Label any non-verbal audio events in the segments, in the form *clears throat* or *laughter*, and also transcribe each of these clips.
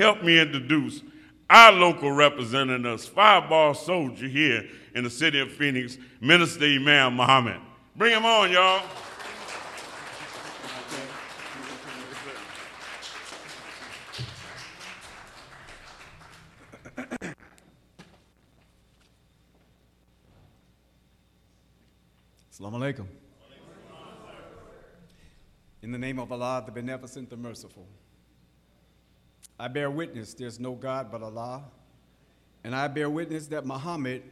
help me introduce our local representatives, fireball soldier here in the city of Phoenix, Minister Imam Muhammad. Bring him on, y'all. Assalamu alaikum. In the name of Allah, the beneficent, the merciful. I bear witness there's no God but Allah, and I bear witness that Muhammad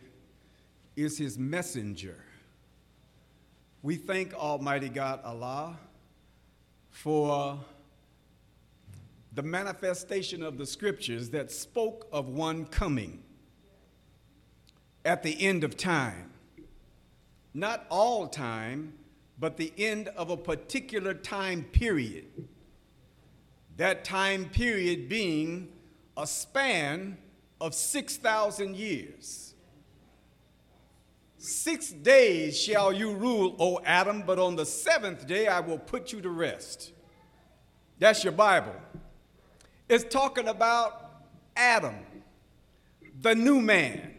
is his messenger. We thank Almighty God Allah for the manifestation of the scriptures that spoke of one coming at the end of time. Not all time, but the end of a particular time period. That time period being a span of 6,000 years. Six days shall you rule, O Adam, but on the seventh day I will put you to rest. That's your Bible. It's talking about Adam, the new man,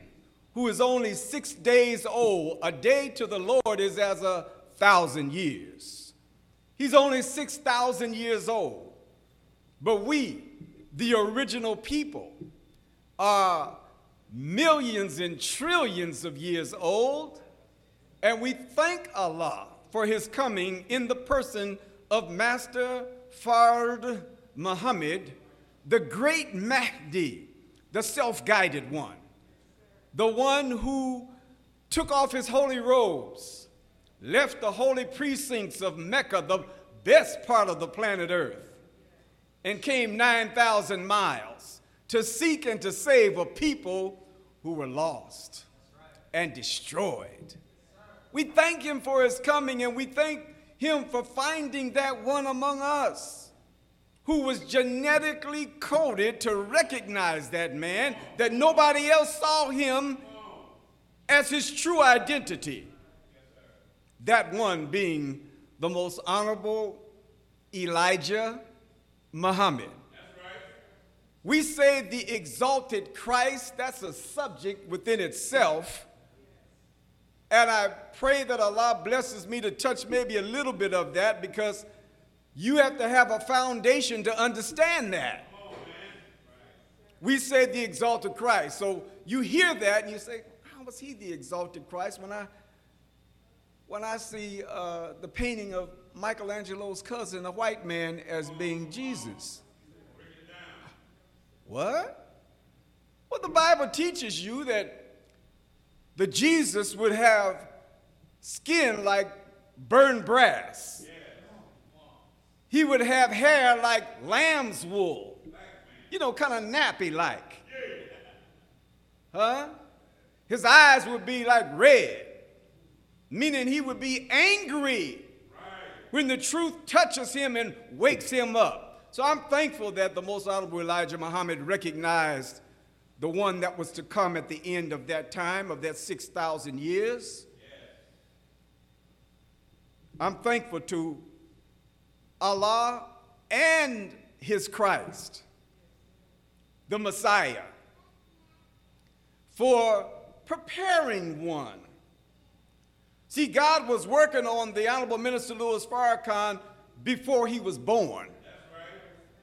who is only six days old. A day to the Lord is as a thousand years. He's only 6,000 years old. But we, the original people, are millions and trillions of years old, and we thank Allah for his coming in the person of Master Fard Muhammad, the great Mahdi, the self guided one, the one who took off his holy robes, left the holy precincts of Mecca, the best part of the planet Earth, and came 9,000 miles to seek and to save a people who were lost and destroyed. We thank him for his coming and we thank him for finding that one among us who was genetically coded to recognize that man, that nobody else saw him as his true identity. That one being the most honorable Elijah Muhammad. We say the exalted Christ, that's a subject within itself. And I pray that Allah blesses me to touch maybe a little bit of that because you have to have a foundation to understand that. We say the exalted Christ. So you hear that and you say, how was he the exalted Christ when I when I see uh, the painting of Michelangelo's cousin, a white man, as being Jesus? What? Well, the Bible teaches you that the Jesus would have skin like burned brass. He would have hair like lamb's wool. You know, kind of nappy like. Huh? His eyes would be like red, meaning he would be angry when the truth touches him and wakes him up. So I'm thankful that the most honorable Elijah Muhammad recognized the one that was to come at the end of that time, of that 6,000 years. I'm thankful to Allah and his Christ, the Messiah, for preparing one. See, God was working on the Honorable Minister Louis Farrakhan before he was born. That's right.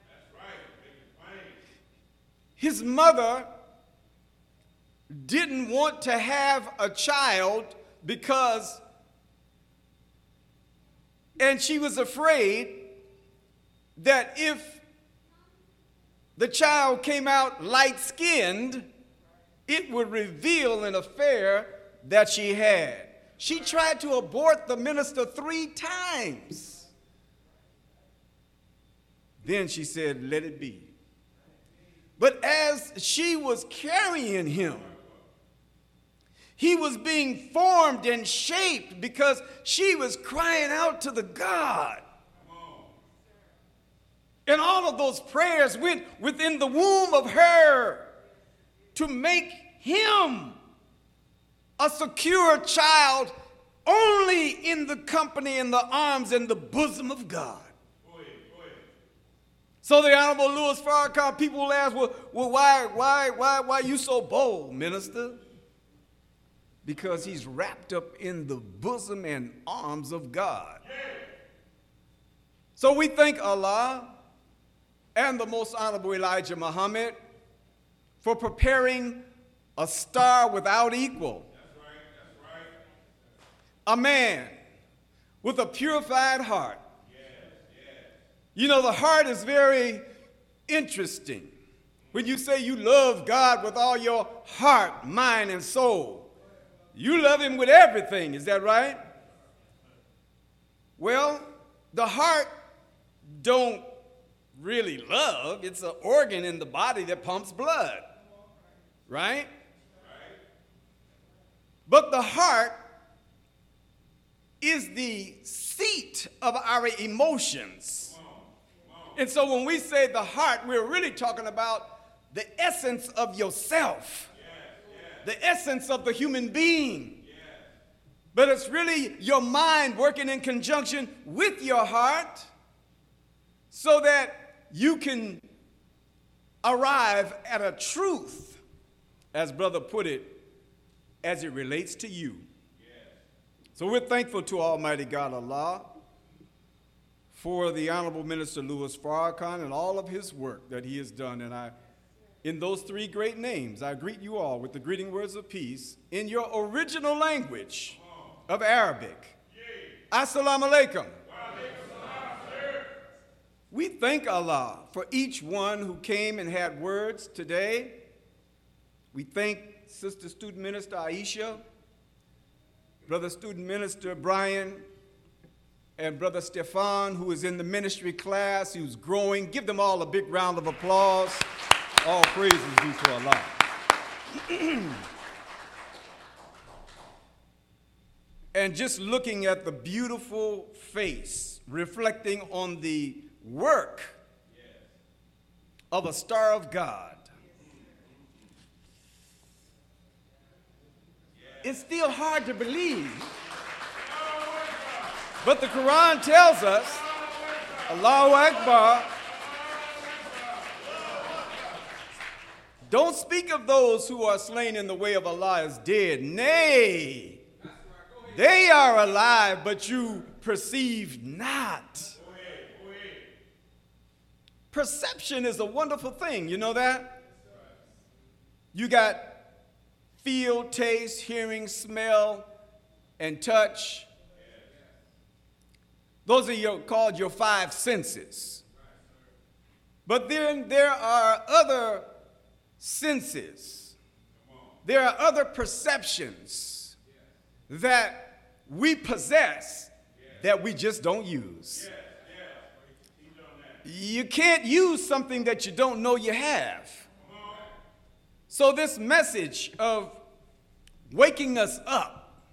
That's right. His mother didn't want to have a child because, and she was afraid that if the child came out light skinned, it would reveal an affair that she had. She tried to abort the minister three times. Then she said, Let it be. But as she was carrying him, he was being formed and shaped because she was crying out to the God. And all of those prayers went within the womb of her to make him a secure child only in the company and the arms and the bosom of God. So the Honorable Louis Farrakhan, people will ask, well, well why, why, why, why are you so bold, minister? Because he's wrapped up in the bosom and arms of God. So we thank Allah and the Most Honorable Elijah Muhammad for preparing a star without equal. That's right, that's right. A man with a purified heart. You know, the heart is very interesting. When you say you love God with all your heart, mind, and soul, you love Him with everything. Is that right? Well, the heart don't really love. It's an organ in the body that pumps blood. Right? But the heart is the seat of our emotions. And so when we say the heart, we're really talking about the essence of yourself, the essence of the human being. But it's really your mind working in conjunction with your heart so that you can arrive at a truth, as brother put it, as it relates to you. So we're thankful to Almighty God Allah for the Honorable Minister Louis Farrakhan and all of his work that he has done. And I, in those three great names, I greet you all with the greeting words of peace in your original language of Arabic. Assalamu alaikum. We thank Allah for each one who came and had words today. We thank Sister Student Minister Aisha, Brother Student Minister Brian, and Brother Stefan, who is in the ministry class, who's growing. Give them all a big round of applause. All praises due to Allah. *clears throat* and just looking at the beautiful face reflecting on the work of a star of God. It's still hard to believe. But the Quran tells us, Allahu Akbar, don't speak of those who are slain in the way of Allah as dead. Nay, they are alive, but you perceive not. Perception is a wonderful thing. You know that? You got feel, taste, hearing, smell, and touch. Those are your, called your five senses. But then there are other senses. There are other perceptions that we possess that we just don't use. You can't use something that you don't know you have. So, this message of waking us up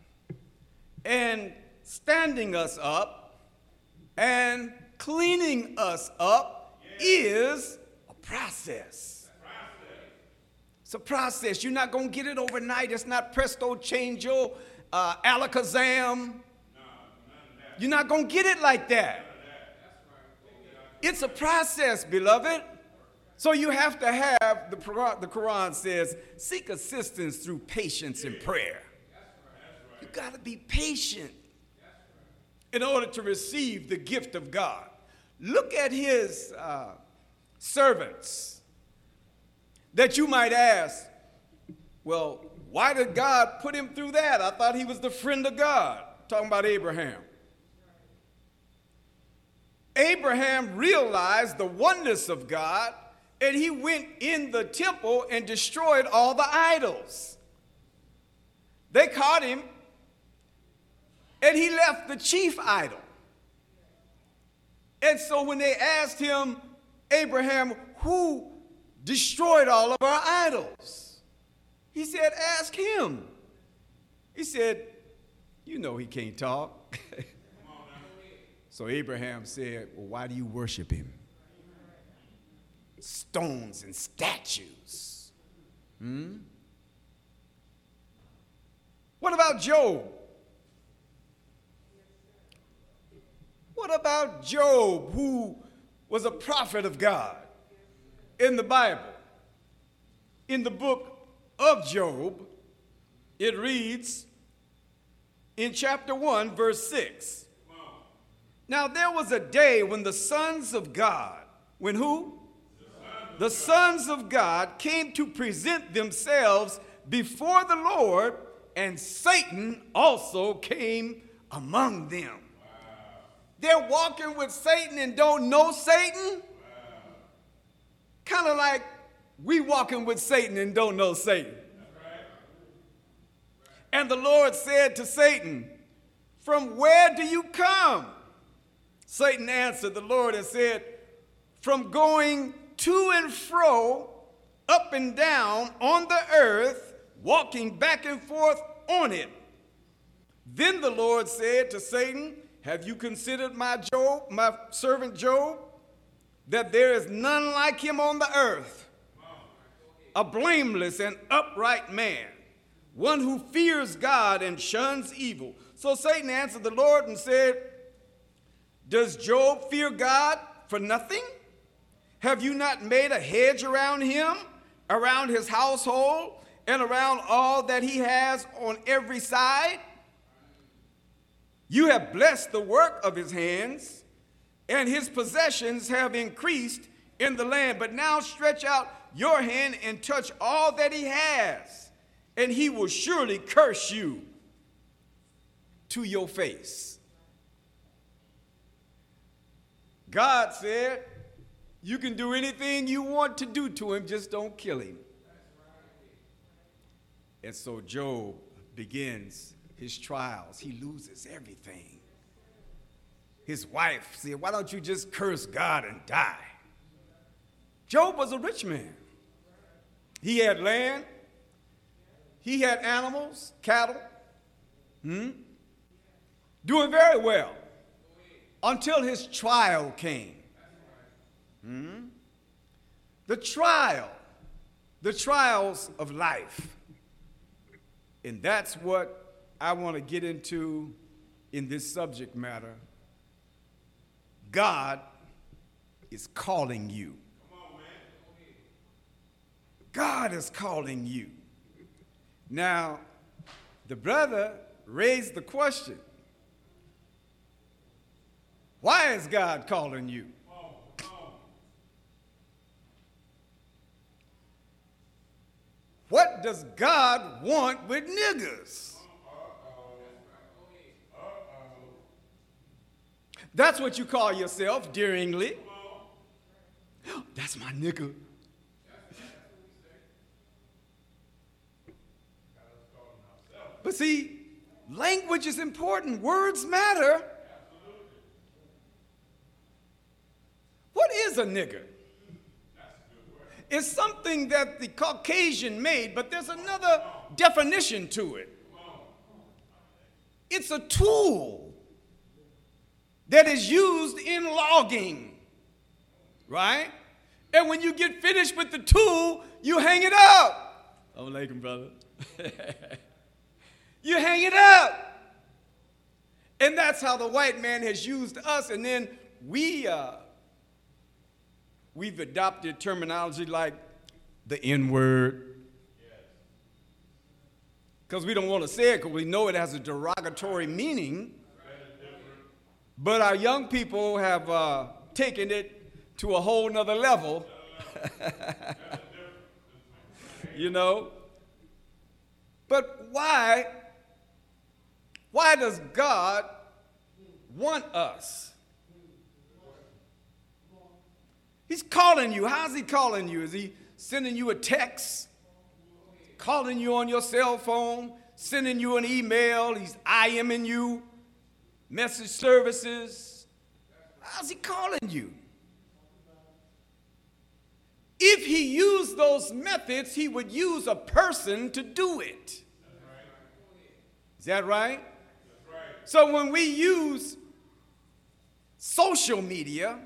and standing us up and cleaning us up is a process. It's a process. You're not going to get it overnight. It's not presto changeo, uh, alakazam. You're not going to get it like that. It's a process, beloved. So you have to have, the Quran, the Quran says, seek assistance through patience and prayer. You got to be patient in order to receive the gift of God. Look at his uh, servants that you might ask, well, why did God put him through that? I thought he was the friend of God. Talking about Abraham. Abraham realized the oneness of God and he went in the temple and destroyed all the idols. They caught him and he left the chief idol. And so when they asked him, Abraham, who destroyed all of our idols? He said, Ask him. He said, You know he can't talk. *laughs* So Abraham said, Well, why do you worship him? Stones and statues. Hmm? What about Job? What about Job, who was a prophet of God in the Bible. In the book of Job, it reads in chapter 1, verse 6. Now there was a day when the sons of God, when who? The sons of God came to present themselves before the Lord, and Satan also came among them. They're walking with Satan and don't know Satan. Kind of like we walking with Satan and don't know Satan. And the Lord said to Satan, From where do you come? Satan answered the Lord and said, From going to and fro, up and down on the earth, walking back and forth on it. Then the Lord said to Satan, Have you considered my Job, my servant Job, that there is none like him on the earth, a blameless and upright man, one who fears God and shuns evil? So Satan answered the Lord and said, Does Job fear God for nothing? Have you not made a hedge around him, around his household, and around all that he has on every side? You have blessed the work of his hands, and his possessions have increased in the land. But now stretch out your hand and touch all that he has, and he will surely curse you to your face. God said, You can do anything you want to do to him, just don't kill him. And so Job begins his trials. He loses everything. His wife said, Why don't you just curse God and die? Job was a rich man. He had land, he had animals, cattle, hmm? doing very well until his trial came. Hmm? The trial, the trials of life. And that's what I want to get into in this subject matter. God is calling you. God is calling you. Now, the brother raised the question why is God calling you? What does God want with niggers? That's what you call yourself, dearingly. That's my nigger. But see, language is important, words matter. What is a nigger? It's something that the Caucasian made, but there's another definition to it. It's a tool that is used in logging, right? And when you get finished with the tool, you hang it up. I'm like him, brother. *laughs* you hang it up. And that's how the white man has used us. And then we, uh, we've adopted terminology like the N word. Because we don't want to say it because we know it has a derogatory meaning. But our young people have uh, taken it to a whole nother level. *laughs* you know? But why? Why does God want us? He's calling you. How's he calling you? Is he sending you a text? Calling you on your cell phone? Sending you an email? He's IMing you? Message services? How's he calling you? If he used those methods, he would use a person to do it. Is that right? So when we use social media,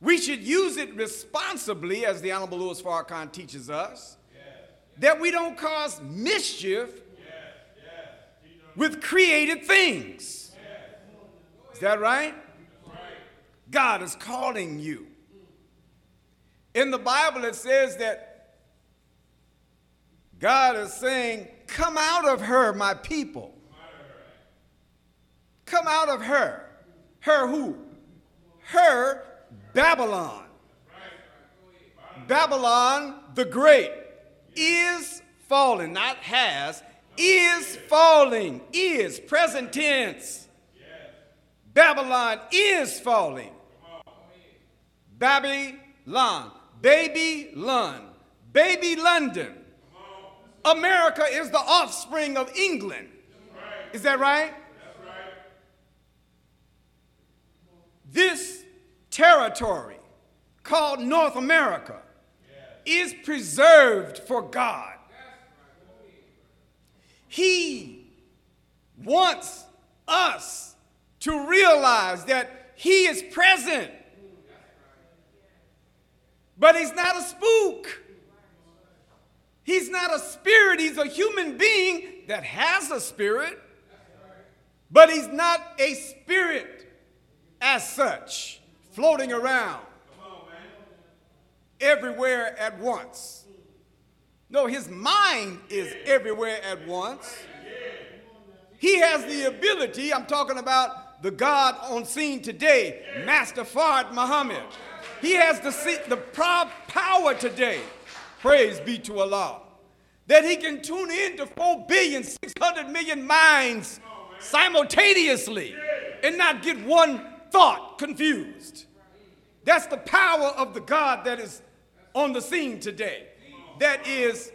we should use it responsibly, as the Honorable Louis Farrakhan teaches us, yes. that we don't cause mischief yes. Yes. with created things. Is that right? right? God is calling you. In the Bible, it says that God is saying, Come out of her, my people. Come out of her. Her who? Her Babylon. Babylon the Great is falling, not has, is falling, is present tense. Babylon is falling. Babylon, baby Lon, baby London. America is the offspring of England. Is that right? This territory called North America is preserved for God. He wants us to realize that He is present. But He's not a spook. He's not a spirit. He's a human being that has a spirit. But He's not a spirit as such, floating around everywhere at once. No, his mind is everywhere at once. He has the ability, I'm talking about the God on scene today, Master Fard Muhammad. He has the, the power today, praise be to Allah, that he can tune in to 4 billion, 600 million minds simultaneously and not get one thought confused. That's the power of the God that is on the scene today that is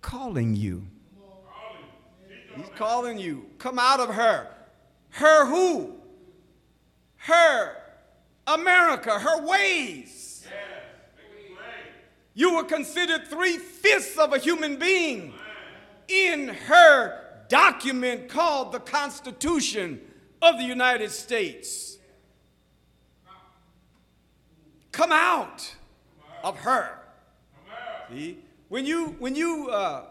calling you. He's calling you. Come out of her. Her who? Her America, her ways. You were considered three fifths of a human being in her document called the Constitution of the United States. Come out of her. See? When you, when you uh,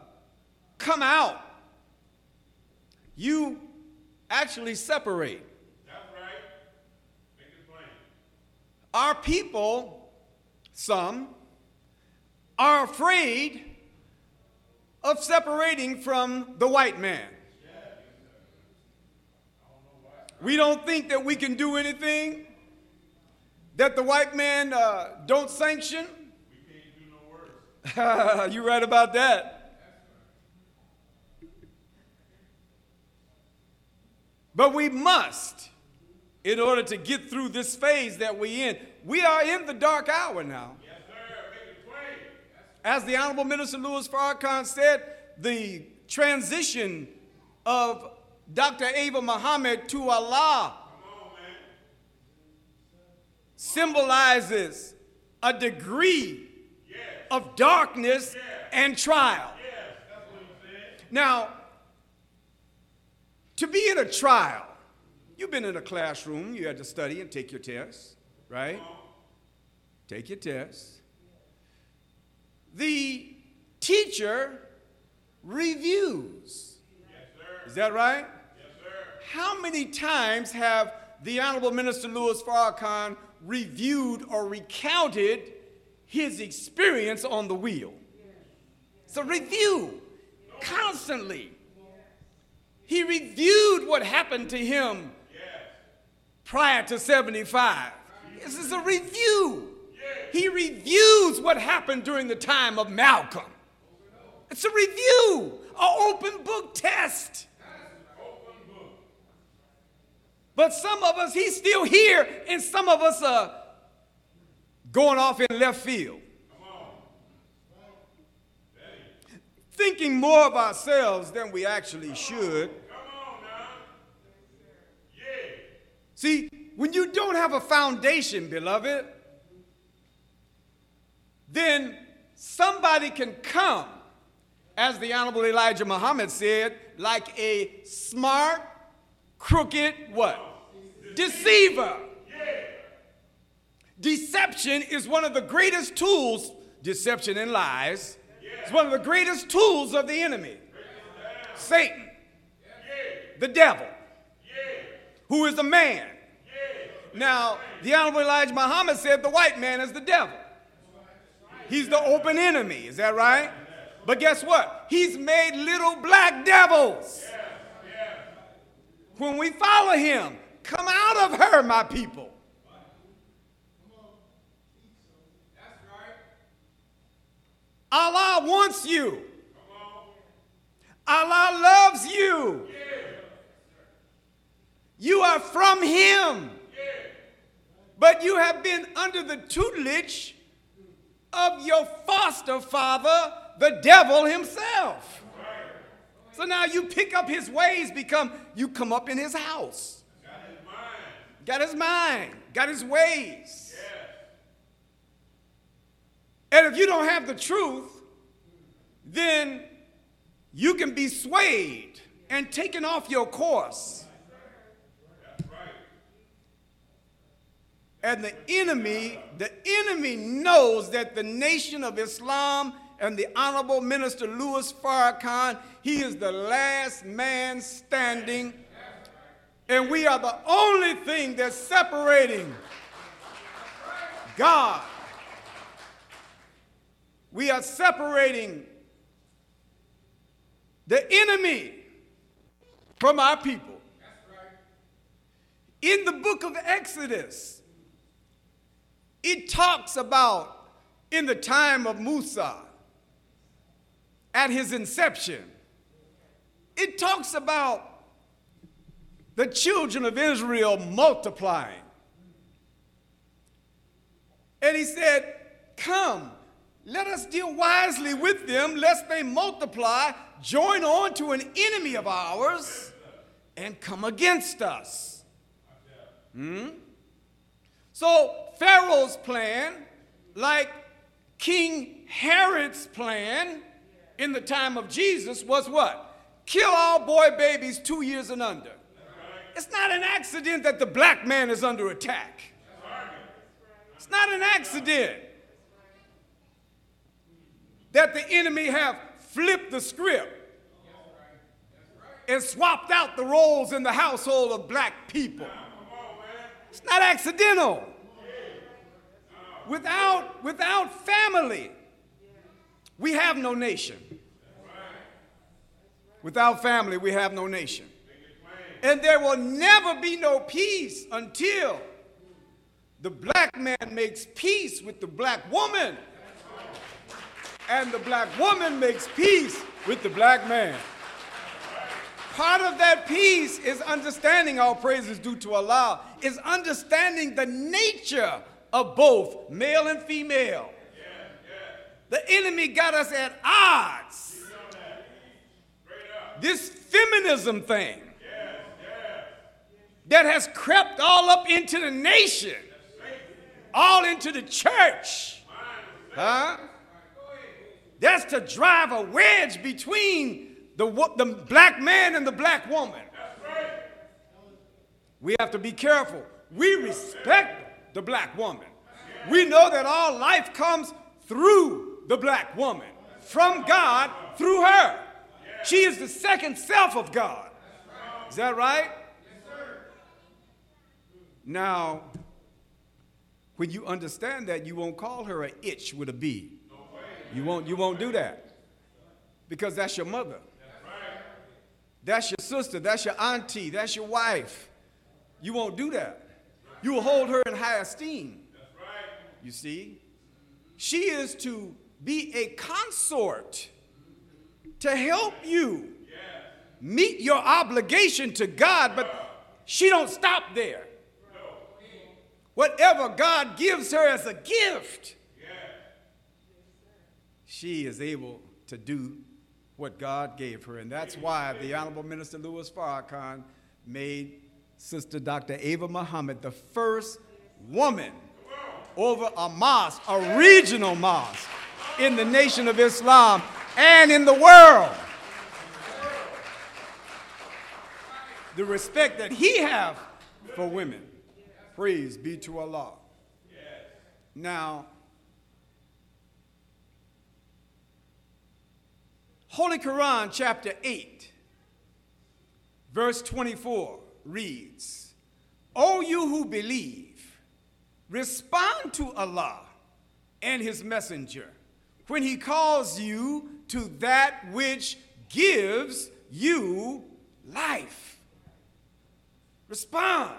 come out, you actually separate. That's right. Make it plain. Our people, some, are afraid of separating from the white man. We don't think that we can do anything that the white man uh, don't sanction. *laughs* You're right about that. But we must, in order to get through this phase that we're in, we are in the dark hour now. As the Honorable Minister Louis Farrakhan said, the transition of Dr. Ava Muhammad to Allah symbolizes a degree of darkness and trial. Now, to be in a trial, you've been in a classroom, you had to study and take your tests, right? Take your tests. The teacher reviews. Is that right? How many times have the Honorable Minister Louis Farrakhan reviewed or recounted his experience on the wheel. So review constantly. He reviewed what happened to him prior to 75. This is a review. He reviews what happened during the time of Malcolm. It's a review, an open book test. But some of us, he's still here, and some of us are going off in left field. Thinking more of ourselves than we actually should. See, when you don't have a foundation, beloved, then somebody can come, as the Honorable Elijah Muhammad said, like a smart, crooked, what? Deceiver. Deception is one of the greatest tools, deception and lies, is one of the greatest tools of the enemy. Satan, the devil, who is a man, Now, the Honorable Elijah Muhammad said the white man is the devil. He's the open enemy, is that right? But guess what? He's made little black devils. When we follow him, come out of her, my people. Allah wants you. Allah loves you. You are from Him. But you have been under the tutelage of your foster father, the devil himself. So now you pick up his ways, become, you come up in his house. Got his mind, got his mind. Got his ways. And if you don't have the truth, then you can be swayed and taken off your course. And the enemy, the enemy knows that the nation of Islam and the Honorable Minister Louis Farrakhan, he is the last man standing. And we are the only thing that's separating God. We are separating the enemy from our people. In the book of Exodus, it talks about in the time of Musa, at his inception, it talks about the children of Israel multiplying. And he said, Come, let us deal wisely with them, lest they multiply, join on to an enemy of ours, and come against us. Hmm? So, Pharaoh's plan, like King Herod's plan in the time of Jesus, was what? Kill all boy babies two years and under. It's not an accident that the black man is under attack. It's not an accident that the enemy have flipped the script and swapped out the roles in the household of black people. It's not accidental. Without, without family, we have no nation. Without family, we have no nation. And there will never be no peace until the black man makes peace with the black woman and the black woman makes peace with the black man. Part of that peace is understanding all praises due to Allah, is understanding the nature of both male and female. The enemy got us at odds. This feminism thing that has crept all up into the nation, all into the church. Huh? That's to drive a wedge between the, the black man and the black woman. We have to be careful. We respect the black woman. We know that all life comes through the black woman, from God through her. She is the second self of God. Is that right? Now, when you understand that, you won't call her a itch with a B. You won't, you won't do that because that's your mother. That's your sister. That's your auntie. That's your wife. You won't do that. You will hold her in high esteem. You see? She is to be a consort to help you meet your obligation to God, but she don't stop there. Whatever God gives her as a gift, she is able to do what God gave her. And that's why the Honorable Minister Louis Farrakhan made Sister Dr. Ava Muhammad the first woman over a mosque, a regional mosque in the nation of Islam and in the world. The respect that he have for women. Praise be to Allah. Now, Holy Quran, chapter 8, verse 24 reads, O you who believe, respond to Allah and his messenger when he calls you to that which gives you life. Respond.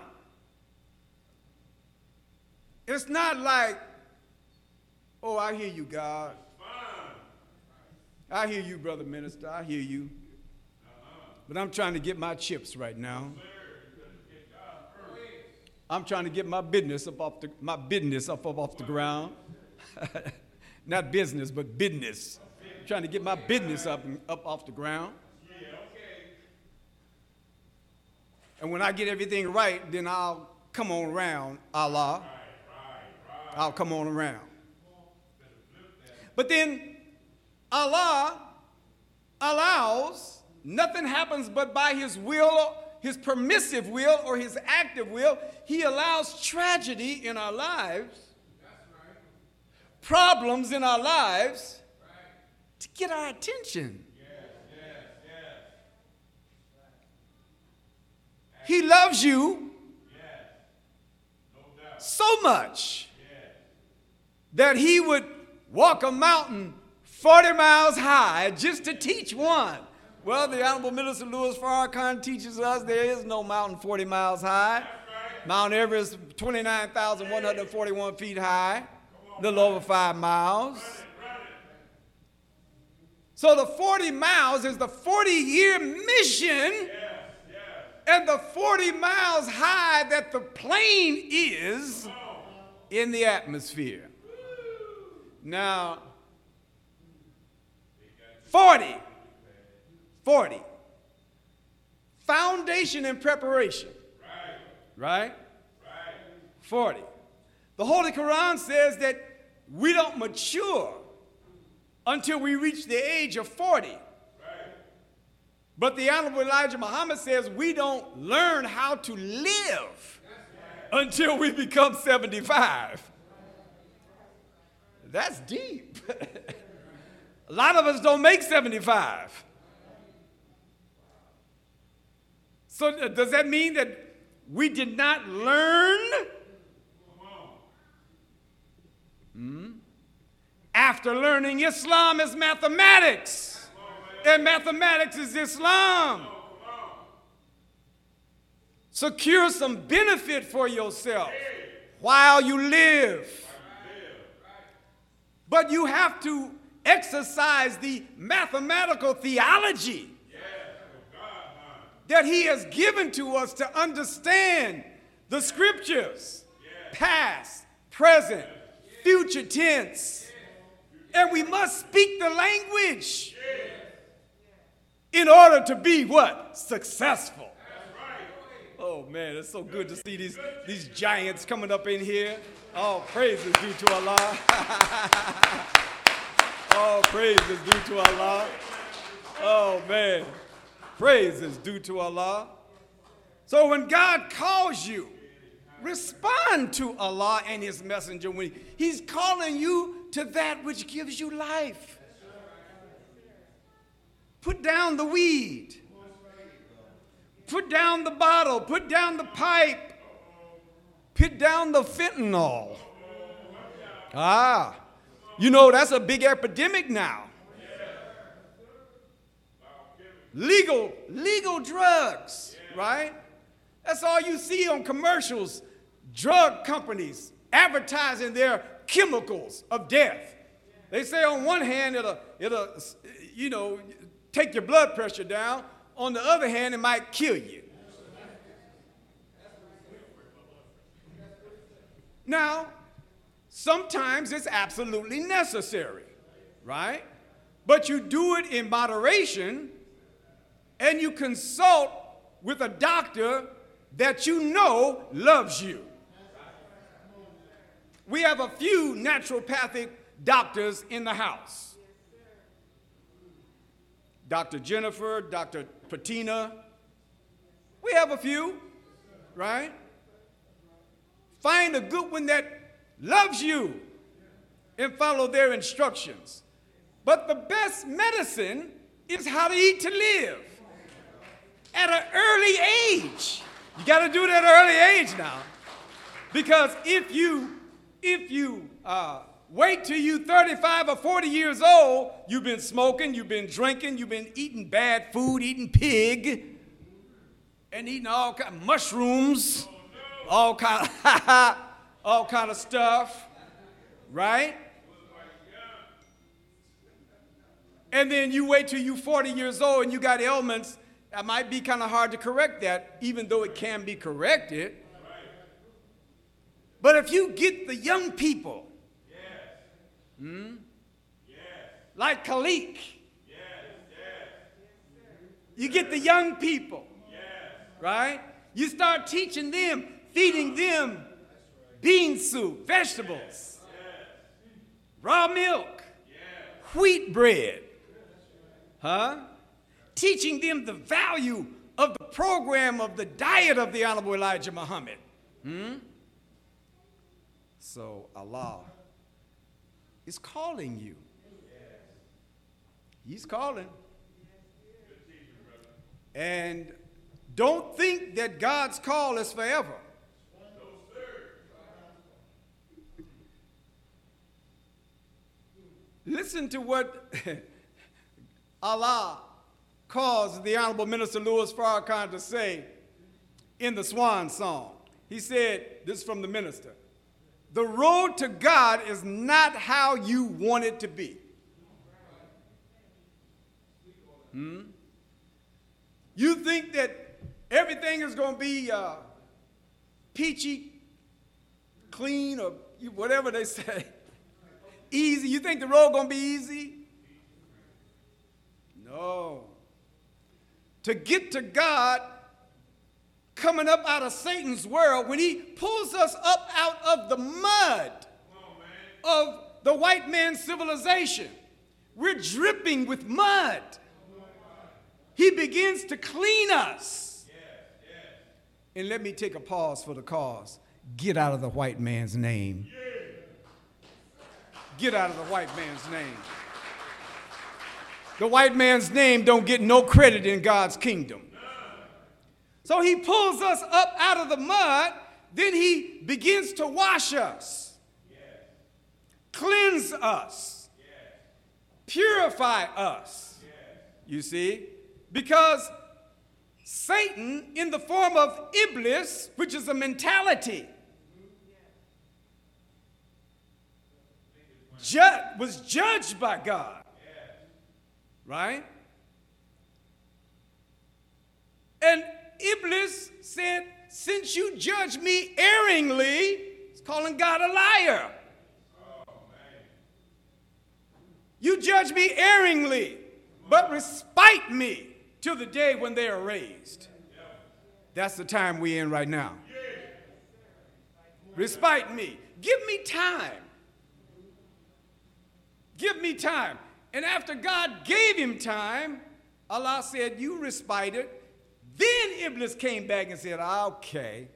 It's not like, oh, I hear you, God. I hear you, brother minister. I hear you. But I'm trying to get my chips right now. I'm trying to get my business up off the my business up, up off the ground. *laughs* Not business, but business. I'm trying to get my business up up off the ground. And when I get everything right, then I'll come on around, Allah. I'll come on around. But then Allah allows nothing happens but by his will, his permissive will, or his active will. He allows tragedy in our lives, problems in our lives to get our attention. He loves you so much that he would walk a mountain 40 miles high just to teach one. Well, the Honorable Minister Louis Farrakhan teaches us there is no mountain 40 miles high. Mount Everest, 29,141 feet high, a little over five miles. So the 40 miles is the 40 year mission and the 40 miles high that the plane is in the atmosphere. Now, 40, 40. Foundation and preparation. Right? Right? 40. The Holy Quran says that we don't mature until we reach the age of 40. But the Honorable Elijah Muhammad says we don't learn how to live until we become 75. That's deep. *laughs* A lot of us don't make 75. So, uh, does that mean that we did not learn? After learning Islam is mathematics and mathematics is Islam. Secure some benefit for yourself while you live. But you have to exercise the mathematical theology that He has given to us to understand the scriptures past, present, future tense. And we must speak the language in order to be what? Successful. Oh man, it's so good to see these, these giants coming up in here. All praise is due to Allah. *laughs* All praise is due to Allah. Oh man, praise is due to Allah. So when God calls you, respond to Allah and His messenger when He's calling you to that which gives you life. Put down the weed. Put down the bottle. Put down the pipe. Put down the fentanyl. Ah, you know, that's a big epidemic now. Legal, legal drugs, right? That's all you see on commercials. Drug companies advertising their chemicals of death. They say on one hand it'll, it'll you know, take your blood pressure down. On the other hand, it might kill you. Now, sometimes it's absolutely necessary, right? But you do it in moderation and you consult with a doctor that you know loves you. We have a few naturopathic doctors in the house. Dr. Jennifer, Dr. Patina. We have a few, right? Find a good one that loves you and follow their instructions. But the best medicine is how to eat to live at an early age. You got to do it at an early age now. Because if you, if you uh, wait till you 35 or 40 years old, you've been smoking, you've been drinking, you've been eating bad food, eating pig, and eating all kind of mushrooms, all kind of, *laughs* all kind of stuff, right? And then you wait till you're 40 years old and you got ailments that might be kind of hard to correct that, even though it can be corrected. But if you get the young people, yes. Hmm, yes. like Khalik, yes. you get the young people, right? You start teaching them, feeding them bean soup, vegetables, raw milk, wheat bread, huh? teaching them the value of the program of the diet of the Honorable Elijah Muhammad. Hmm? So Allah is calling you. He's calling. And don't think that God's call is forever. Listen to what *laughs* Allah caused the Honorable Minister Louis Farrakhan to say in the Swan Song. He said, this is from the minister, the road to God is not how you want it to be. Hmm? You think that everything is going to be uh, peachy, clean, or whatever they *laughs* say, easy. You think the road going to be easy? No to get to God coming up out of Satan's world when he pulls us up out of the mud of the white man's civilization. We're dripping with mud. He begins to clean us. And let me take a pause for the cause. Get out of the white man's name. Get out of the white man's name. The white man's name don't get no credit in God's kingdom. So he pulls us up out of the mud, then he begins to wash us, cleanse us, purify us. You see? Because Satan, in the form of Iblis, which is a mentality, ju- was judged by God. Right? And Iblis said, Since you judge me erringly, it's calling God a liar. you judge me erringly, but respite me till the day when they are raised. That's the time we're in right now. Respite me. Give me time. Give me time. And after God gave him time, Allah said, You respited. Then Iblis came back and said, Okay,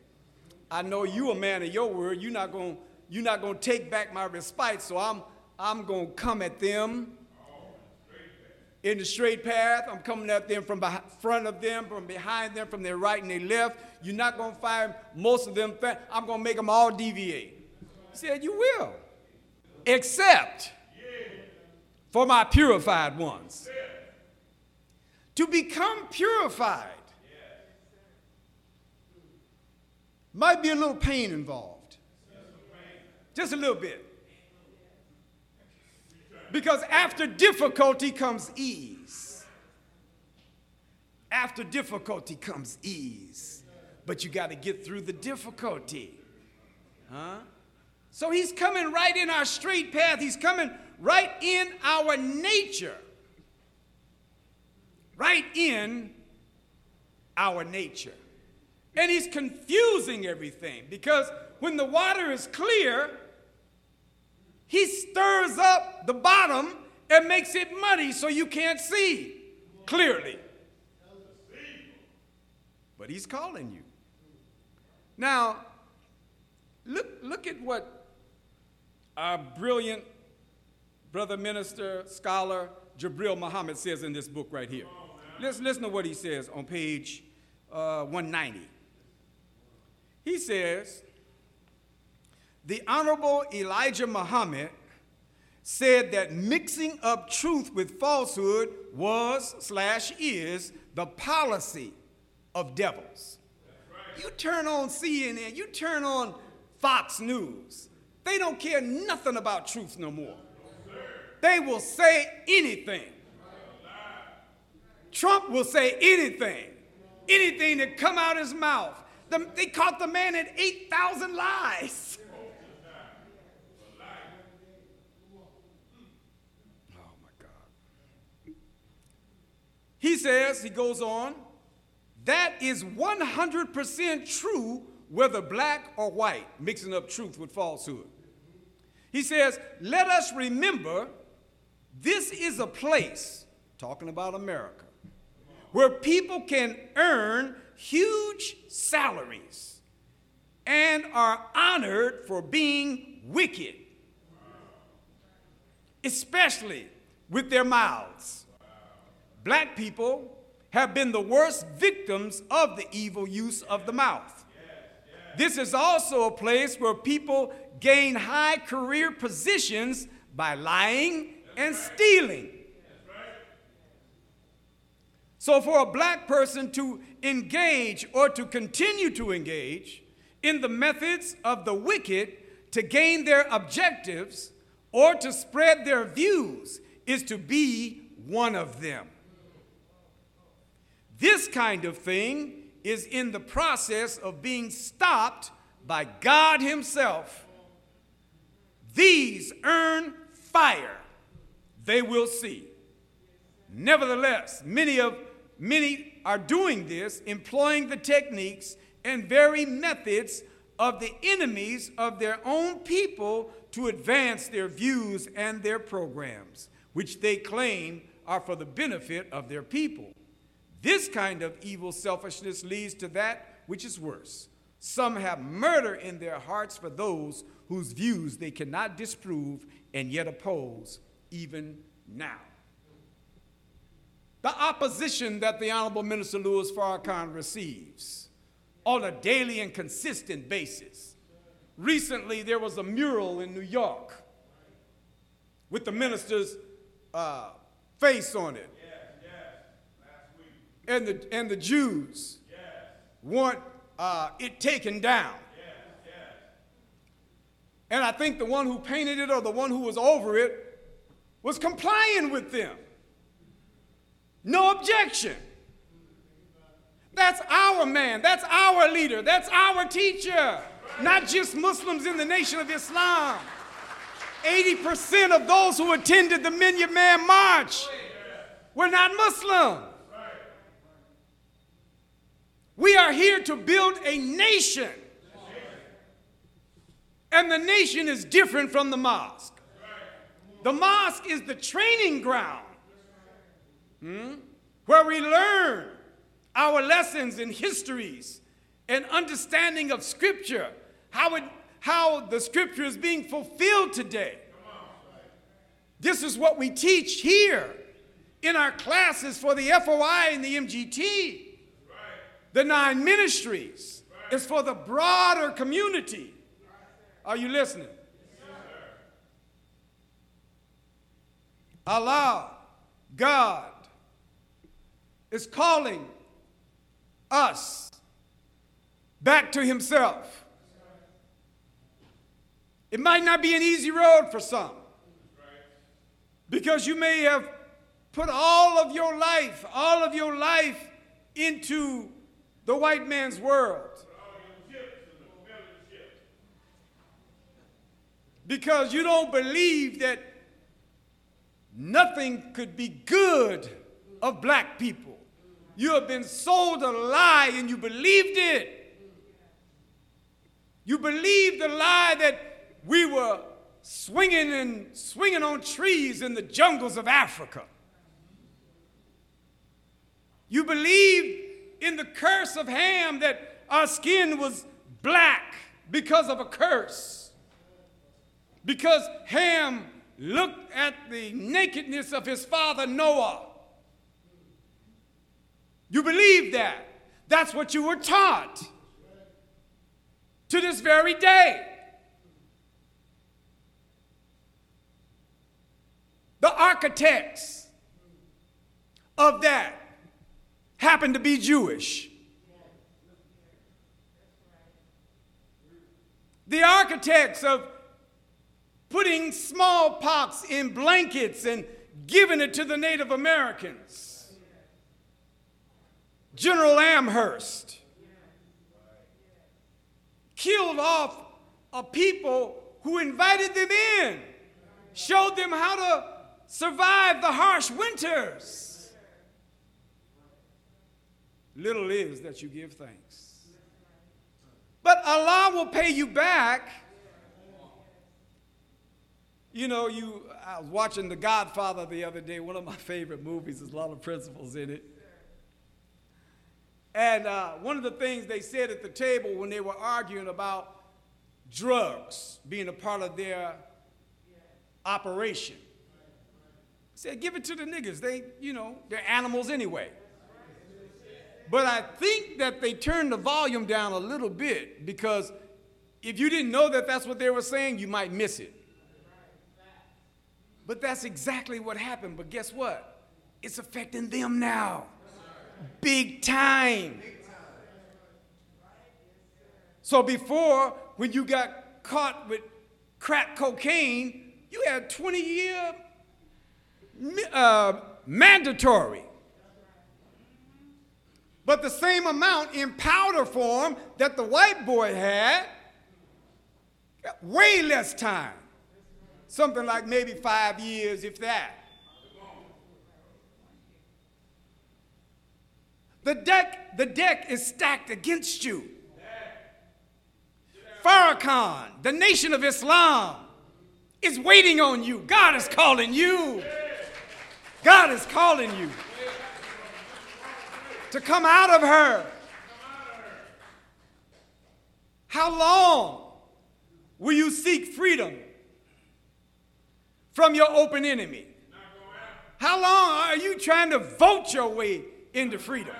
I know you a man of your word. You're not going you're not going to take back my respite, so I'm, I'm going to come at them in the straight path. I'm coming at them from behind, front of them, from behind them, from their right and their left. You're not going to find most of them. I'm going to make them all deviate. He said, You will. Except for my purified ones. To become purified might be a little pain involved. Just a little bit. Because after difficulty comes ease. After difficulty comes ease. But you got to get through the difficulty. Huh? So he's coming right in our straight path. He's coming right in our nature. Right in our nature. And he's confusing everything because when the water is clear, he stirs up the bottom and makes it muddy so you can't see clearly. But he's calling you. Now, look, look at what our brilliant brother minister, scholar Jabril Muhammad says in this book right here. Let's listen to what he says on page uh, 190. He says, the Honorable Elijah Muhammad said that mixing up truth with falsehood was slash is the policy of devils. Right. You turn on CNN, you turn on Fox News, they don't care nothing about truth no more. They will say anything. Trump will say anything, anything that come out his mouth. The, they caught the man at 8,000 lies. Oh my God. He says, he goes on, that is 100% true, whether black or white, mixing up truth with falsehood. He says, let us remember this is a place, talking about America, where people can earn huge salaries and are honored for being wicked, especially with their mouths. Black people have been the worst victims of the evil use of the mouth. This is also a place where people gain high career positions by lying and stealing. So, for a black person to engage or to continue to engage in the methods of the wicked to gain their objectives or to spread their views is to be one of them. This kind of thing is in the process of being stopped by God Himself. These earn fire, they will see. Nevertheless, many of Many are doing this, employing the techniques and very methods of the enemies of their own people to advance their views and their programs, which they claim are for the benefit of their people. This kind of evil selfishness leads to that which is worse. Some have murder in their hearts for those whose views they cannot disprove and yet oppose even now. The opposition that the Honorable Minister Louis Farrakhan receives on a daily and consistent basis. Recently, there was a mural in New York with the minister's uh, face on it. Yes, yes, and, the, and the Jews yes. want uh, it taken down. And I think the one who painted it or the one who was over it was complying with them. No objection. That's our man. That's our leader. That's our teacher. Not just Muslims in the nation of Islam. 80% of those who attended the Million Man March were not Muslim. We are here to build a nation. And the nation is different from the mosque. The mosque is the training ground hmm? where we learn our lessons and histories and understanding of Scripture, how, it, how the Scripture is being fulfilled today. This is what we teach here in our classes for the FOI and the MGT. The nine ministries is for the broader community. Are you listening? Allah, God, is calling us back to Himself. It might not be an easy road for some because you may have put all of your life, all of your life into the white man's world. Because you don't believe that nothing could be good of black people. You have been sold a lie and you believed it. You believed the lie that we were swinging and swinging on trees in the jungles of Africa. You believed in the curse of Ham that our skin was black because of a curse. Because Ham looked at the nakedness of his father Noah you believe that. That's what you were taught. to this very day. The architects of that happened to be Jewish. The architects of putting smallpox in blankets and giving it to the Native Americans. General Amherst killed off a people who invited them in, showed them how to survive the harsh winters. Little is that you give thanks. But Allah will pay you back. You know, you I was watching The Godfather the other day, one of my favorite movies. There's a lot of principles in it. And uh, one of the things they said at the table when they were arguing about drugs being a part of their operation, said, give it to the niggas. They, you know, they're animals anyway. But I think that they turned the volume down a little bit because if you didn't know that that's what they were saying, you might miss it. But that's exactly what happened. But guess what? It's affecting them now. Big time. So before, when you got caught with crack cocaine, you had 20 year uh, mandatory. But the same amount in powder form that the white boy had, way less time. Something like maybe five years, if that. The deck, the deck is stacked against you. Farrakhan, the nation of Islam, is waiting on you. God is calling you. God is calling you to come out of her. How long will you seek freedom from your open enemy? How long are you trying to vote your way into freedom?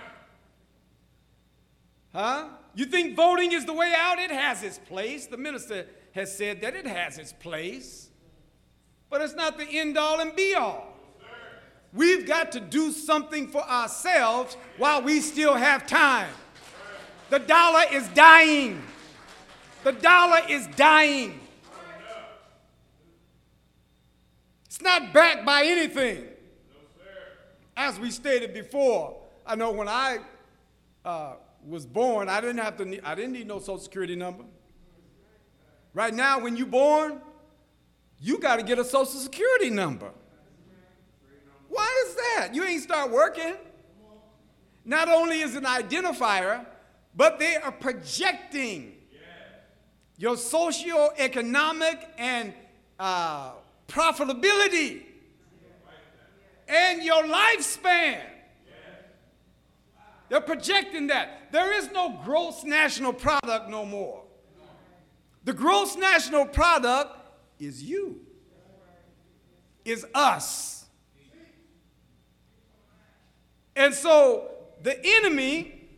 Huh? You think voting is the way out? It has its place. The minister has said that it has its place. But it's not the end all and be all. We've got to do something for ourselves while we still have time. The dollar is dying. The dollar is dying. It's not backed by anything. As we stated before, I know when I uh, was born, I didn't have to. Need, I didn't need no social security number. Right now, when you're born, you got to get a social security number. Why is that? You ain't start working. Not only is an identifier, but they are projecting your socioeconomic and uh, profitability and your lifespan. They're projecting that. There is no gross national product no more. The gross national product is you, is us. And so the enemy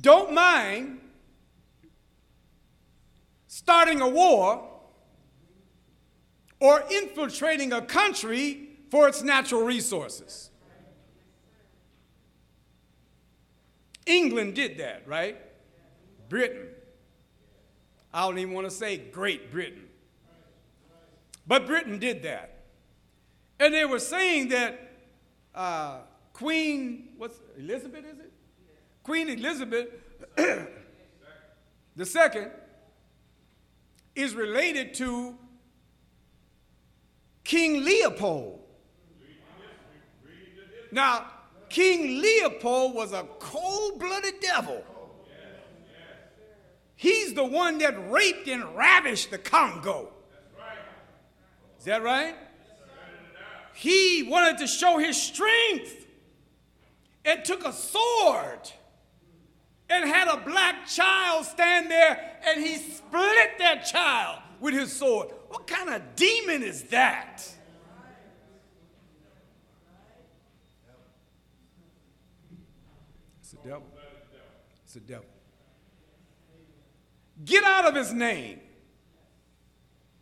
don't mind starting a war or infiltrating a country for its natural resources. England did that, right? Britain. I don't even want to say Great Britain. But Britain did that. And they were saying that uh, Queen, what's Elizabeth, is it? Queen Elizabeth *clears throat* the second is related to King Leopold. Now, King Leopold was a cold blooded devil. He's the one that raped and ravished the Congo. Is that right? He wanted to show his strength and took a sword and had a black child stand there and he split that child with his sword. What kind of demon is that? It's a devil. It's a devil. Get out of his name.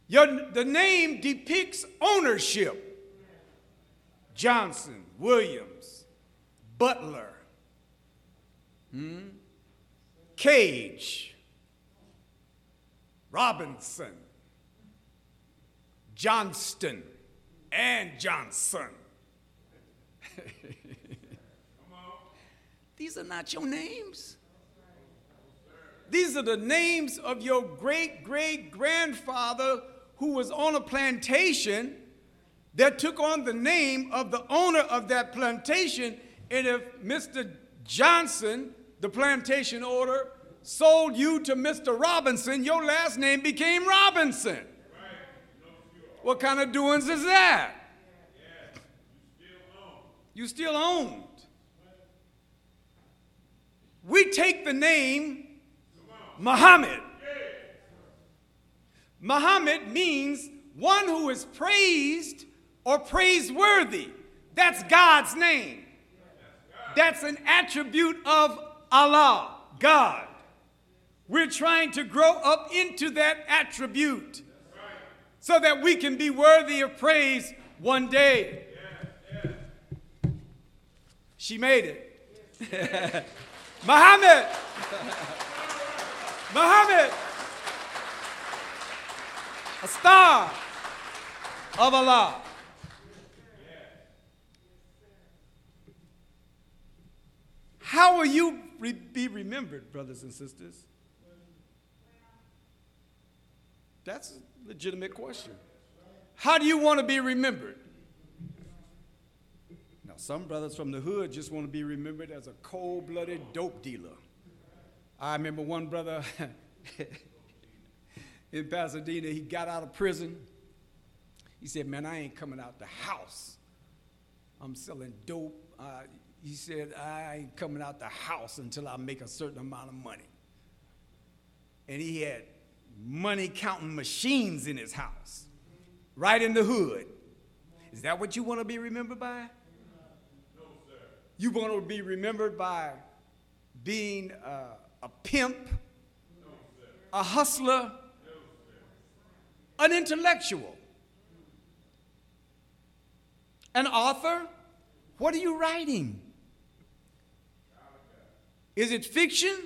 Your, the name depicts ownership. Johnson, Williams, Butler, hmm? Cage, Robinson, Johnston, and Johnson. These are not your names. These are the names of your great great grandfather who was on a plantation that took on the name of the owner of that plantation. And if Mr. Johnson, the plantation owner, sold you to Mr. Robinson, your last name became Robinson. What kind of doings is that? You still owned. We take the name Muhammad. Muhammad means one who is praised or praiseworthy. That's God's name. That's an attribute of Allah, God. We're trying to grow up into that attribute so that we can be worthy of praise one day. She made it. *laughs* Muhammad. Muhammad, a star of Allah. How will you re- be remembered, brothers and sisters? That's a legitimate question. How do you want to be remembered? Now, some brothers from the hood just want to be remembered as a cold blooded dope dealer. I remember one brother *laughs* in Pasadena, he got out of prison. He said, Man, I ain't coming out the house. I'm selling dope. Uh, he said, I ain't coming out the house until I make a certain amount of money. And he had money counting machines in his house, right in the hood. Is that what you want to be remembered by? You want to be remembered by being. A pimp, a hustler, an intellectual, an author. What are you writing? Is it fiction?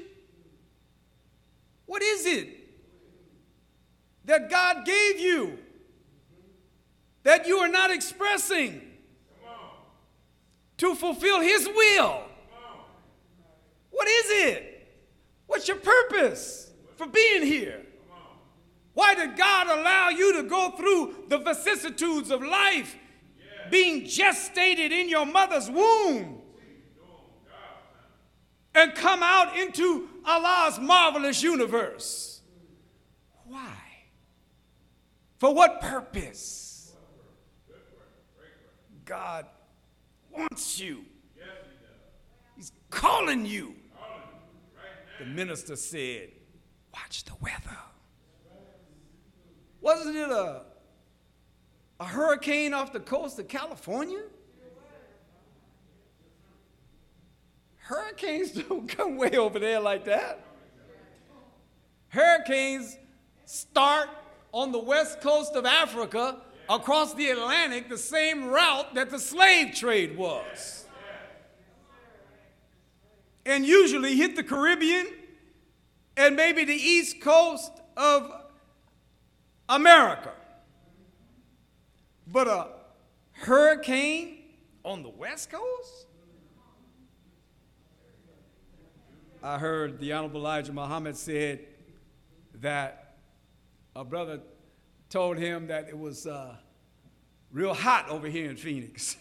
What is it that God gave you that you are not expressing to fulfill His will? What is it? What's your purpose for being here? Why did God allow you to go through the vicissitudes of life, being gestated in your mother's womb, and come out into Allah's marvelous universe? Why? For what purpose? God wants you. He's calling you the minister said, Watch the weather. Wasn't it a, a hurricane off the coast of California? Hurricanes *laughs* don't come way over there like that. Hurricanes start on the west coast of Africa across the Atlantic, the same route that the slave trade was and usually hit the Caribbean and maybe the east coast of America. But a hurricane on the west coast? I heard the Honorable Elijah Muhammad said that a brother told him that it was uh, real hot over here in Phoenix.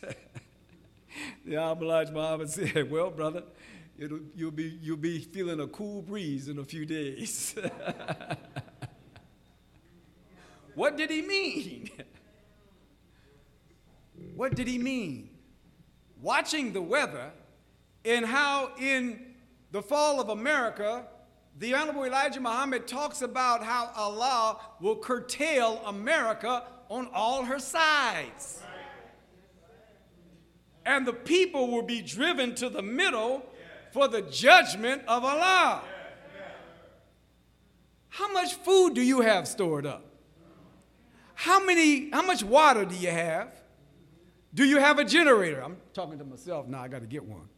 *laughs* the Elijah Muhammad said, Well, brother, you'll, be, you'll be feeling a cool breeze in a few days. *laughs* what did he mean? *laughs* what did he mean? Watching the weather and how in the fall of America, the Honorable Elijah Muhammad talks about how Allah will curtail America on all her sides. And the people will be driven to the middle for the judgment of Allah. How much food do you have stored up? How many, how much water do you have? Do you have a generator? I'm talking to myself now, I got to get one.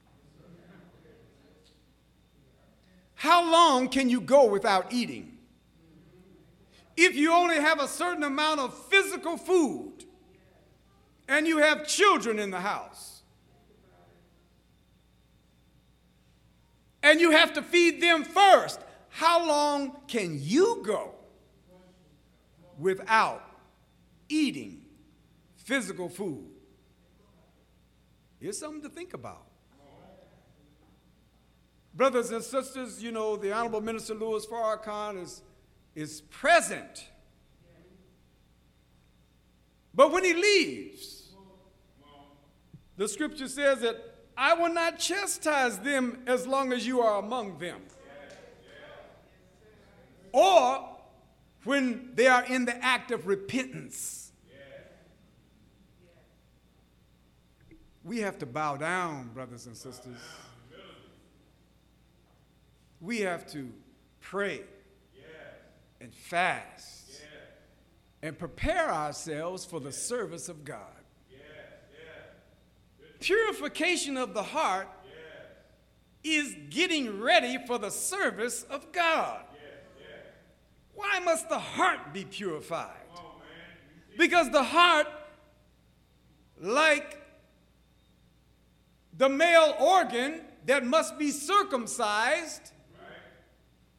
How long can you go without eating? If you only have a certain amount of physical food and you have children in the house and you have to feed them first, how long can you go without eating physical food? Here's something to think about. Brothers and sisters, you know, the Honorable Minister Louis Farrakhan is, is present. But when he leaves, the scripture says that I will not chastise them as long as you are among them. Or when they are in the act of repentance. We have to bow down, brothers and sisters. We have to pray and fast and prepare ourselves for the service of God. Purification of the heart is getting ready for the service of God. Why must the heart be purified? Because the heart, like the male organ that must be circumcised,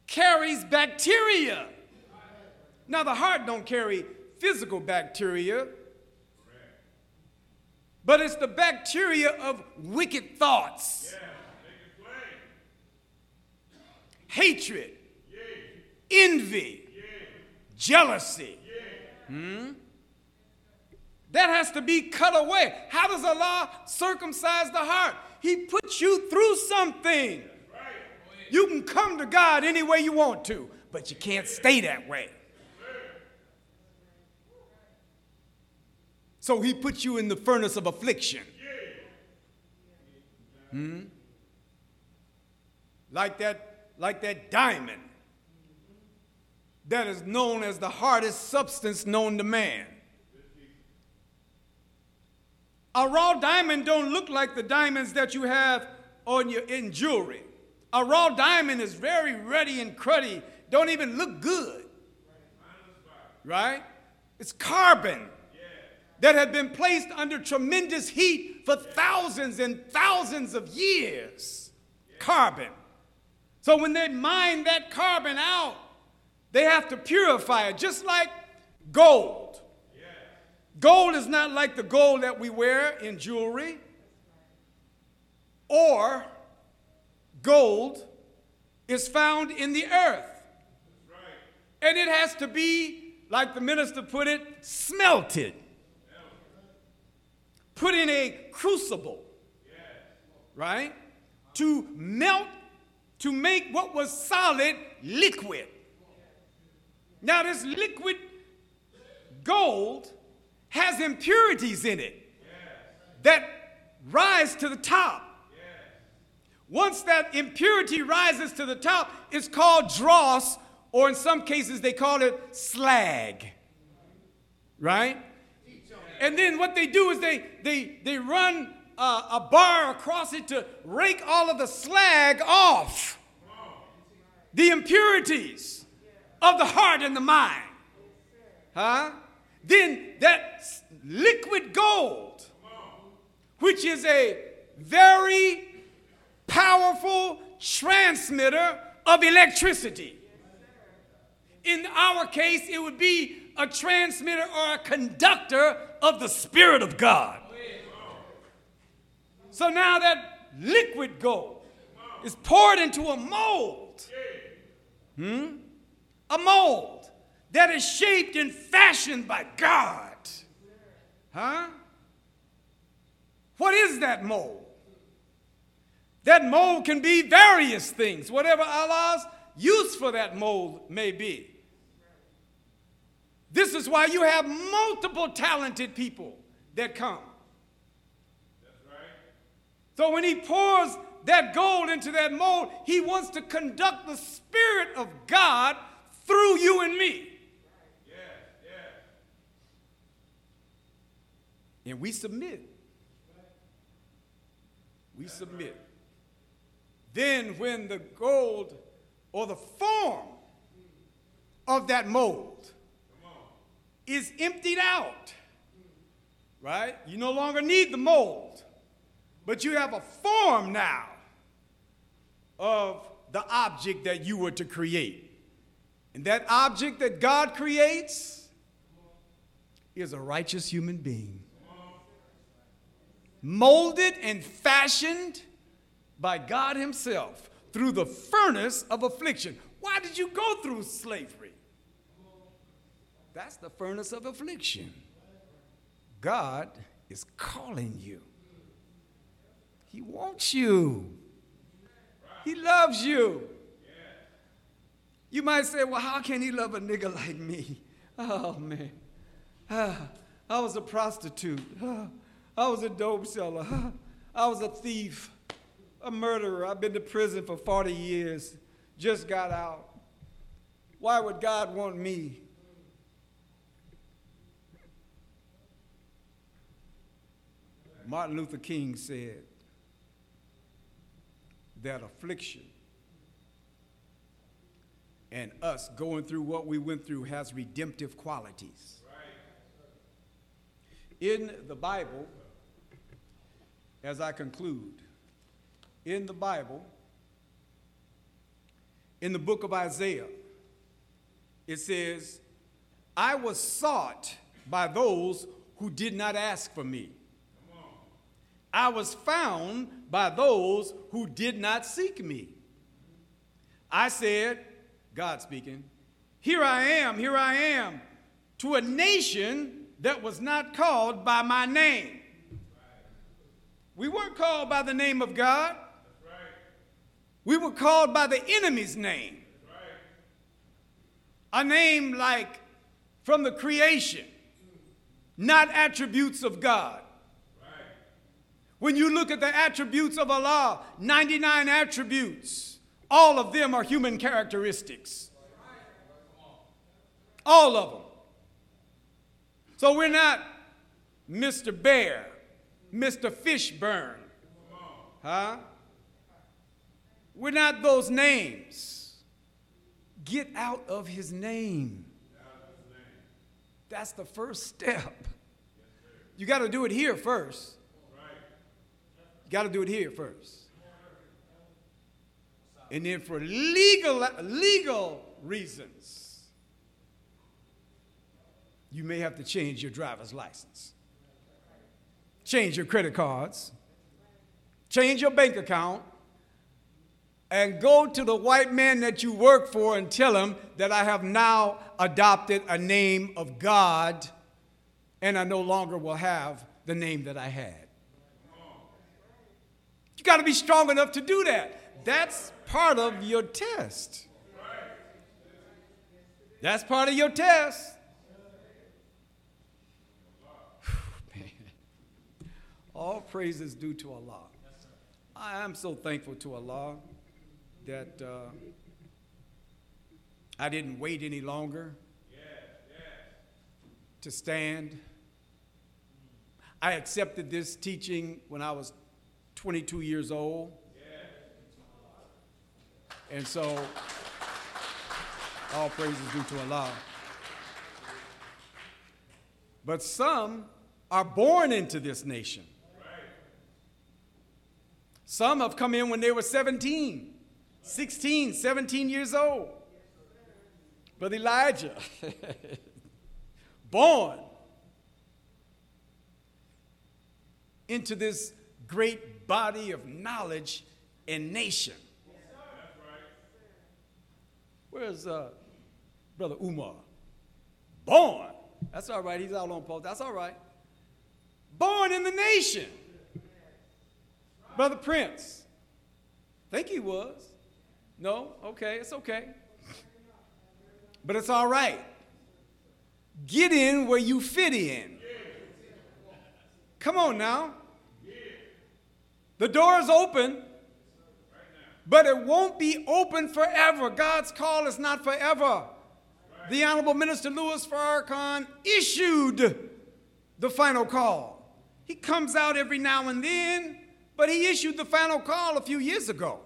carries bacteria. Now the heart don't carry physical bacteria, but it's the bacteria of wicked thoughts, hatred, envy, jealousy. Hmm? That has to be cut away. How does Allah circumcise the heart? He puts you through something. You can come to God any way you want to, but you can't stay that way. So he puts you in the furnace of affliction. Hmm? Like that, like that diamond that is known as the hardest substance known to man. A raw diamond don't look like the diamonds that you have on your in jewelry. A raw diamond is very ruddy and cruddy, don't even look good. Right? It's carbon that had been placed under tremendous heat for thousands and thousands of years. Carbon. So when they mine that carbon out, they have to purify it, just like gold. Gold is not like the gold that we wear in jewelry or gold is found in the earth. And it has to be, like the minister put it, smelted. Put in a crucible. Right? To melt, to make what was solid liquid. Now, this liquid gold has impurities in it that rise to the top. Once that impurity rises to the top, it's called dross, or in some cases they call it slag. Right? And then what they do is they, they, they run uh, a bar across it to rake all of the slag off. The impurities of the heart and the mind. Huh? Then that liquid gold, which is a very powerful transmitter of electricity. In our case, it would be a transmitter or a conductor of the Spirit of God. So now that liquid gold is poured into a mold. Hmm? A mold that is shaped and fashioned by God. Huh? What is that mold? That mold can be various things, whatever Allah's use for that mold may be. This is why you have multiple talented people that come. So when he pours that gold into that mold, he wants to conduct the Spirit of God through you and me. And we submit. We submit. Then, when the gold or the form of that mold is emptied out, right? You no longer need the mold, but you have a form now of the object that you were to create. And that object that God creates is a righteous human being molded and fashioned by God Himself through the furnace of affliction. Why did you go through slavery? That's the furnace of affliction. God is calling you, He wants you, He loves you. You might say, well, how can He love a nigga like me? *laughs* Oh, man. *sighs* I was a prostitute. *sighs* I was a dope seller. *sighs* I was a thief, a murderer. I've been to prison for 40 years, just got out. Why would God want me? Martin Luther King said that affliction and us going through what we went through has redemptive qualities. In the Bible, as I conclude, in the Bible, in the book of Isaiah, it says, I was sought by those who did not ask for me. I was found by those who did not seek me. I said, God speaking, Here I am, here I am, to a nation that was not called by my name. We weren't called by the name of God. We were called by the enemy's name. A name like from the creation, not attributes of God. When you look at the attributes of Allah, 99 attributes, all of them are human characteristics. All of them. So we're not Mr. Bear. Mr. Fishburne. Huh? We're not those names. Get out of his name. That's the first step. You got to do it here first. You got to do it here first. And then for legal legal reasons, you may have to change your driver's license change your credit cards, change your bank account, and go to the white man that you work for and tell him that I have now adopted a name of God and I no longer will have the name that I had. You got to be strong enough to do that. That's part of your test. That's part of your test. All praise is due to Allah. I am so thankful to Allah that uh, I didn't wait any longer to stand. I accepted this teaching when I was 22 years old. And so, all praise is due to Allah. But some are born into this nation. Some have come in when they were 17, 16, 17 years old. Brother Elijah, *laughs* born into this great body of knowledge and nation. Where's uh, Brother Umar? Born. That's all right. He's out on post. That's all right. Born in the nation. Brother Prince. Think he was. No? Okay, it's okay. But it's all right. Get in where you fit in. Come on now. The door is open, but it won't be open forever. God's call is not forever. the Honorable Minister Louis Farrakhan issued the final call. He comes out every now and then, but he issued the final call a few years ago.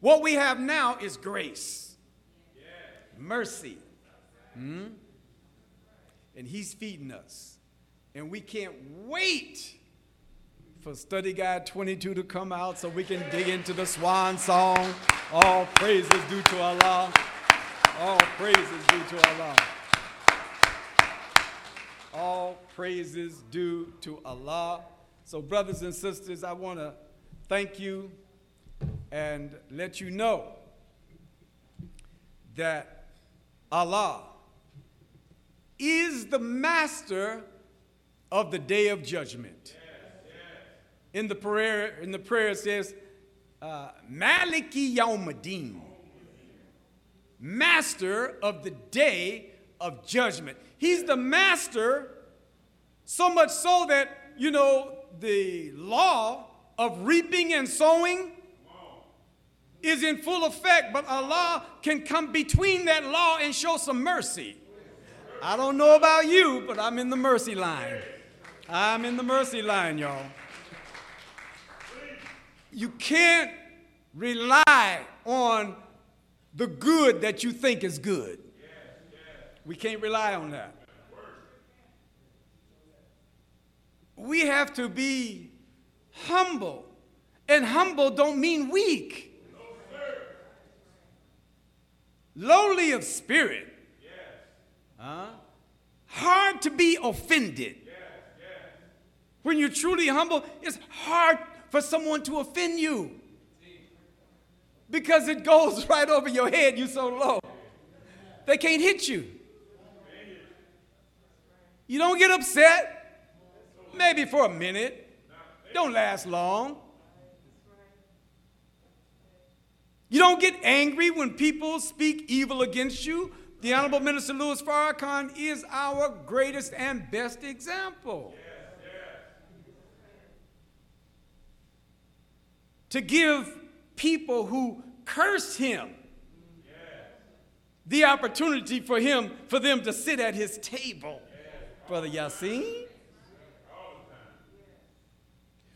What we have now is grace, mercy. Hmm? And he's feeding us. And we can't wait for Study Guide 22 to come out so we can dig into the swan song. All praises due to Allah. All praises due to Allah. All praises due to Allah. So, brothers and sisters, I want to thank you and let you know that Allah is the master of the day of judgment. In the prayer, in the prayer it says, uh, Maliki master of the day of judgment. He's the master, so much so that, you know, the law of reaping and sowing is in full effect, but Allah can come between that law and show some mercy. I don't know about you, but I'm in the mercy line. I'm in the mercy line, y'all. You can't rely on the good that you think is good. We can't rely on that. We have to be humble. And humble don't mean weak. Lowly of spirit. yes. Huh? Hard to be offended. When you're truly humble, it's hard for someone to offend you because it goes *laughs* right over your head. You're so low. They can't hit you. You don't get upset, maybe for a minute. Don't last long. You don't get angry when people speak evil against you. The Honorable Minister Louis Farrakhan is our greatest and best example. To give people who curse him the opportunity for him for them to sit at his table. Brother Yasin.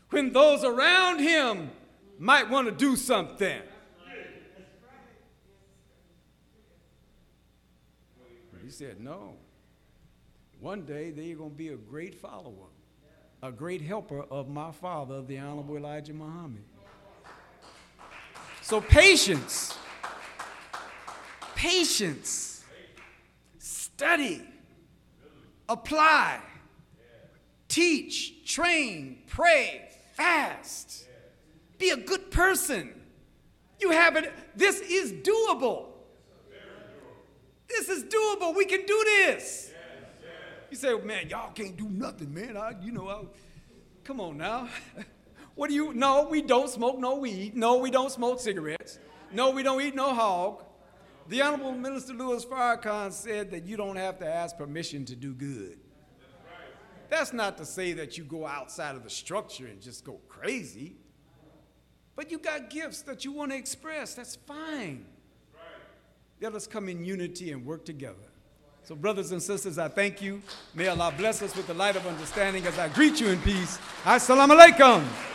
When those around him might want to do something. Said, No. One day they're going to be a great follower, a great helper of my father, the Honorable Elijah Muhammad. So, patience, patience, study, apply, teach, train, pray, fast, be a good person. You have it, this is doable. This is doable. We can do this. You say, well, man, y'all can't do nothing, man. I, you know, I, come on now. *laughs* what do you? No, we don't smoke no weed. No, we don't smoke cigarettes. No, we don't eat no hog. The Honorable Minister Louis Farrakhan said that you don't have to ask permission to do good. That's not to say that you go outside of the structure and just go crazy. But you got gifts that you want to express. That's fine. Let us come in unity and work together. So, brothers and sisters, I thank you. May Allah bless us with the light of understanding as I greet you in peace. Assalamu alaikum.